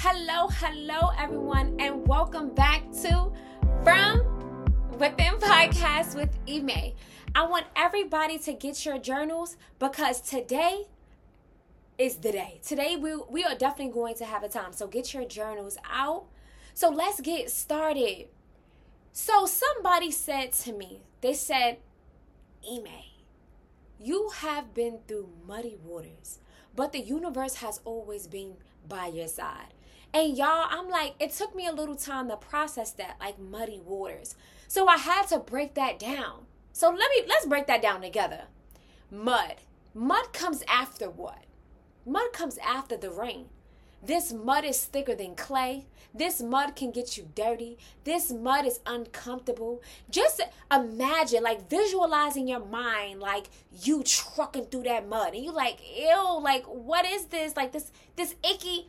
Hello, hello, everyone, and welcome back to From Within Podcast with Ime. I want everybody to get your journals because today is the day. Today we we are definitely going to have a time. So get your journals out. So let's get started. So somebody said to me, they said, Ime, you have been through muddy waters, but the universe has always been by your side. And y'all, I'm like, it took me a little time to process that, like muddy waters. So I had to break that down. So let me let's break that down together. Mud. Mud comes after what? Mud comes after the rain. This mud is thicker than clay. This mud can get you dirty. This mud is uncomfortable. Just imagine, like, visualizing your mind, like you trucking through that mud, and you like, ew, like, what is this? Like this, this icky.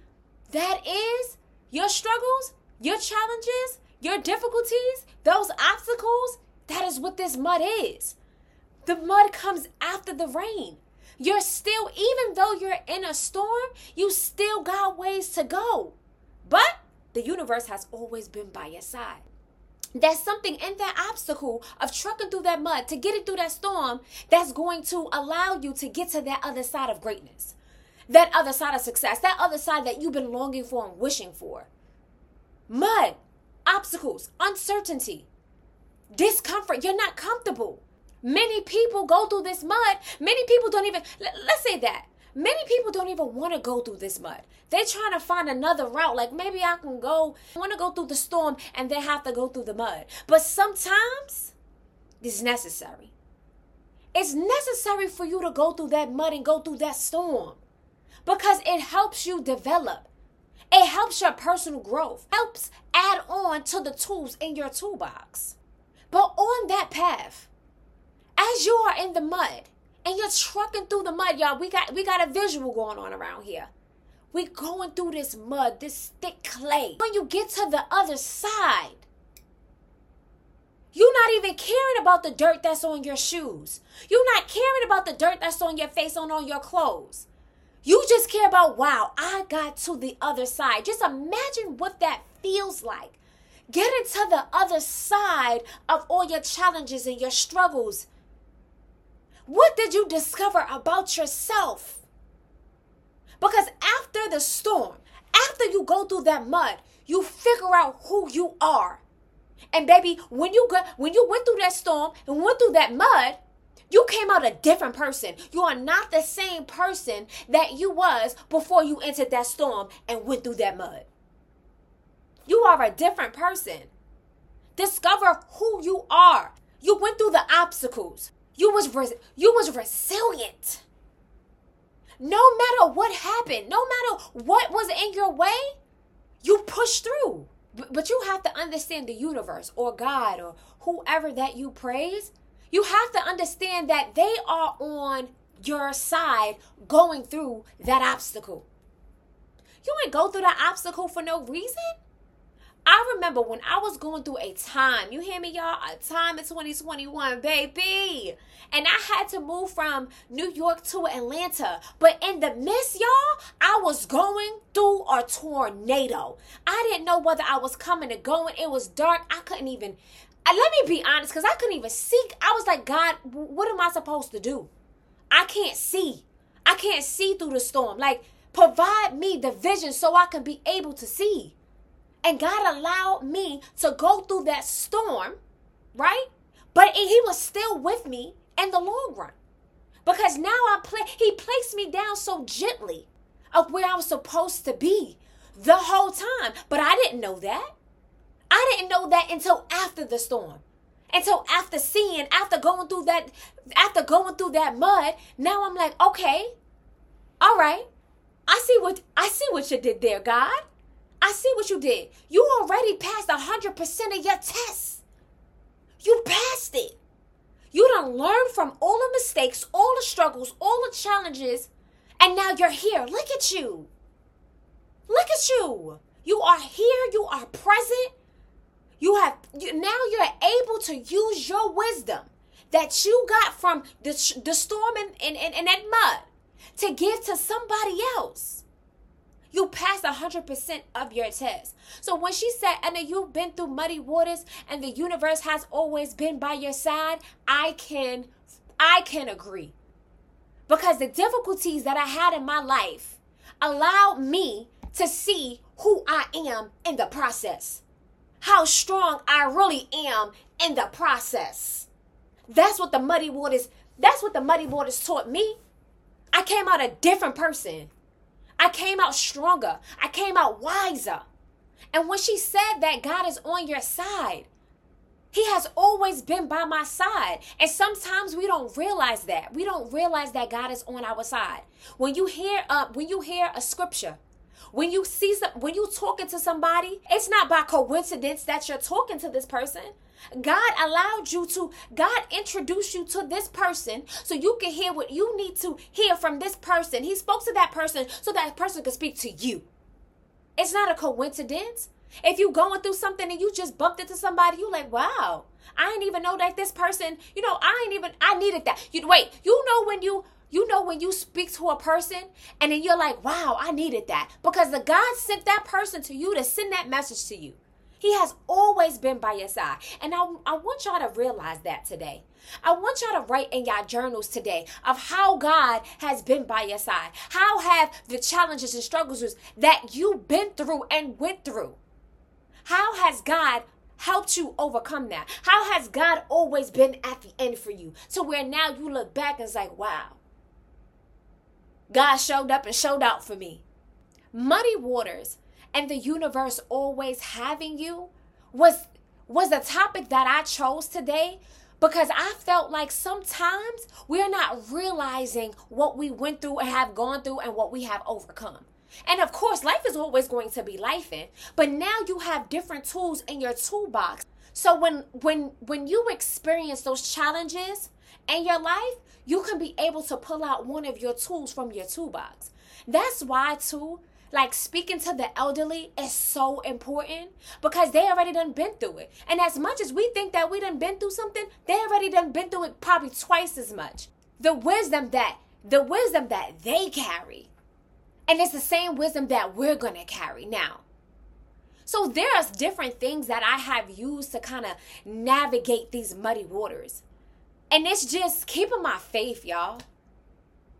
That is your struggles, your challenges, your difficulties, those obstacles. That is what this mud is. The mud comes after the rain. You're still, even though you're in a storm, you still got ways to go. But the universe has always been by your side. There's something in that obstacle of trucking through that mud to get it through that storm that's going to allow you to get to that other side of greatness, that other side of success, that other side that you've been longing for and wishing for. Mud, obstacles, uncertainty, discomfort. You're not comfortable. Many people go through this mud. Many people don't even, let's say that. Many people don't even want to go through this mud. They're trying to find another route. Like maybe I can go, I want to go through the storm and they have to go through the mud. But sometimes it's necessary. It's necessary for you to go through that mud and go through that storm because it helps you develop. It helps your personal growth, helps add on to the tools in your toolbox. But on that path, as you are in the mud and you're trucking through the mud, y'all, we got we got a visual going on around here. We going through this mud, this thick clay. When you get to the other side, you're not even caring about the dirt that's on your shoes. You're not caring about the dirt that's on your face, on, on your clothes. You just care about, wow, I got to the other side. Just imagine what that feels like. Getting to the other side of all your challenges and your struggles what did you discover about yourself? Because after the storm, after you go through that mud, you figure out who you are. And baby, when you got when you went through that storm and went through that mud, you came out a different person. You are not the same person that you was before you entered that storm and went through that mud. You are a different person. Discover who you are. You went through the obstacles. You was res- you was resilient. No matter what happened, no matter what was in your way, you pushed through. But you have to understand the universe or God or whoever that you praise. You have to understand that they are on your side going through that obstacle. You ain't go through that obstacle for no reason. I remember when I was going through a time, you hear me, y'all? A time in 2021, baby. And I had to move from New York to Atlanta. But in the midst, y'all, I was going through a tornado. I didn't know whether I was coming or going. It was dark. I couldn't even, let me be honest, because I couldn't even see. I was like, God, what am I supposed to do? I can't see. I can't see through the storm. Like, provide me the vision so I can be able to see. And God allowed me to go through that storm, right? But He was still with me in the long run. Because now I play, He placed me down so gently of where I was supposed to be the whole time. But I didn't know that. I didn't know that until after the storm. Until after seeing, after going through that, after going through that mud, now I'm like, okay, all right. I see what I see what you did there, God. I see what you did. You already passed 100% of your tests. You passed it. You don't learn from all the mistakes, all the struggles, all the challenges, and now you're here. Look at you. Look at you. You are here. You are present. You have you, now you're able to use your wisdom that you got from the, the storm and, and, and, that mud to give to somebody else. You passed 100% of your test. So when she said, Anna, you've been through muddy waters and the universe has always been by your side, I can I can agree. Because the difficulties that I had in my life allowed me to see who I am in the process. How strong I really am in the process. That's what the muddy waters, that's what the muddy waters taught me. I came out a different person. I came out stronger. I came out wiser. And when she said that God is on your side, he has always been by my side. And sometimes we don't realize that. We don't realize that God is on our side. When you hear uh, when you hear a scripture, when you see some, when you talking to somebody, it's not by coincidence that you're talking to this person. God allowed you to, God introduced you to this person so you can hear what you need to hear from this person. He spoke to that person so that person could speak to you. It's not a coincidence. If you going through something and you just bumped into somebody, you like, wow, I didn't even know that this person, you know, I ain't even, I needed that. You'd wait, you know when you, you know when you speak to a person and then you're like, wow, I needed that because the God sent that person to you to send that message to you. He has always been by your side. And I, I want y'all to realize that today. I want y'all to write in your journals today of how God has been by your side. How have the challenges and struggles that you've been through and went through? How has God helped you overcome that? How has God always been at the end for you? To where now you look back and it's like, wow, God showed up and showed out for me. Muddy waters and the universe always having you was was a topic that I chose today because I felt like sometimes we're not realizing what we went through and have gone through and what we have overcome. And of course, life is always going to be life in, but now you have different tools in your toolbox. So when when when you experience those challenges in your life, you can be able to pull out one of your tools from your toolbox. That's why too like speaking to the elderly is so important because they already done been through it. And as much as we think that we done been through something, they already done been through it probably twice as much. The wisdom that the wisdom that they carry. And it's the same wisdom that we're gonna carry now. So there's different things that I have used to kind of navigate these muddy waters. And it's just keeping my faith, y'all.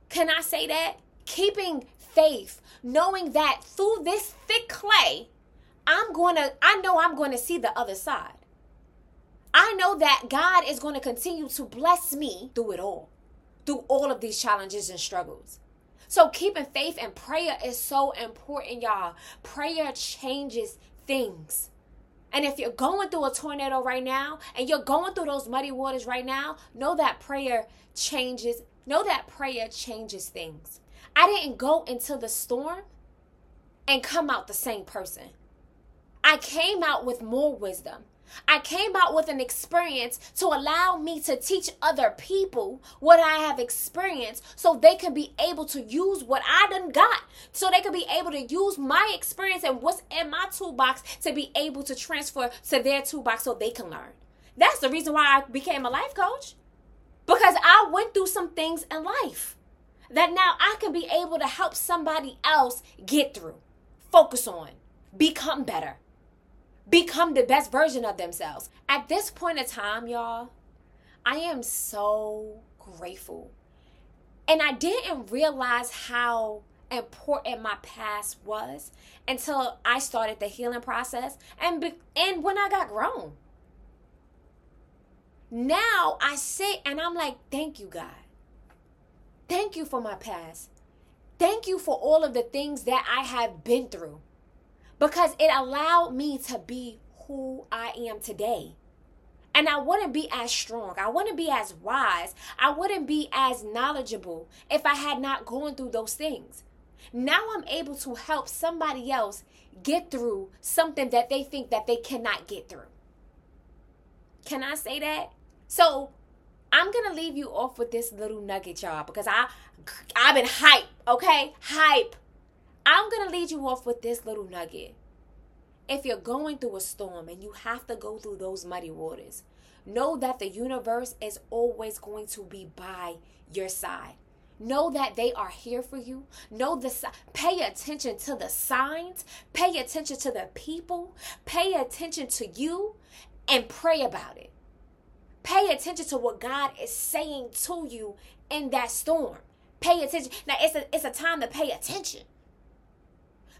Can I say that? Keeping faith, knowing that through this thick clay, I'm going to, I know I'm going to see the other side. I know that God is going to continue to bless me through it all, through all of these challenges and struggles. So, keeping faith and prayer is so important, y'all. Prayer changes things. And if you're going through a tornado right now and you're going through those muddy waters right now, know that prayer changes, know that prayer changes things. I didn't go into the storm and come out the same person. I came out with more wisdom. I came out with an experience to allow me to teach other people what I have experienced so they can be able to use what I done got. So they can be able to use my experience and what's in my toolbox to be able to transfer to their toolbox so they can learn. That's the reason why I became a life coach. Because I went through some things in life that now I can be able to help somebody else get through, focus on, become better, become the best version of themselves. At this point in time, y'all, I am so grateful. And I didn't realize how important my past was until I started the healing process and be- and when I got grown. Now I sit and I'm like, thank you, God. Thank you for my past. Thank you for all of the things that I have been through because it allowed me to be who I am today. And I wouldn't be as strong. I wouldn't be as wise. I wouldn't be as knowledgeable if I had not gone through those things. Now I'm able to help somebody else get through something that they think that they cannot get through. Can I say that? So I'm gonna leave you off with this little nugget, y'all, because I I've been hype, okay? Hype. I'm gonna lead you off with this little nugget. If you're going through a storm and you have to go through those muddy waters, know that the universe is always going to be by your side. Know that they are here for you. Know the pay attention to the signs, pay attention to the people, pay attention to you and pray about it. Pay attention to what God is saying to you in that storm. Pay attention. Now it's a it's a time to pay attention.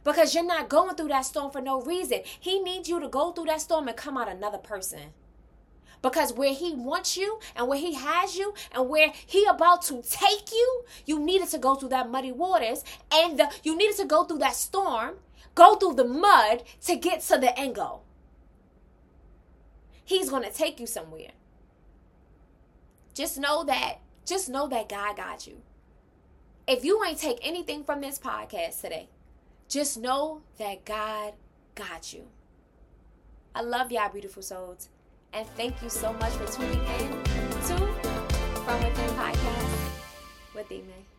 Because you're not going through that storm for no reason. He needs you to go through that storm and come out another person. Because where he wants you and where he has you and where he about to take you, you needed to go through that muddy waters and the, you needed to go through that storm, go through the mud to get to the end goal. He's going to take you somewhere. Just know that just know that God got you. If you ain't take anything from this podcast today, just know that God got you. I love y'all, beautiful souls. And thank you so much for tuning in to From Within Podcast with Ime.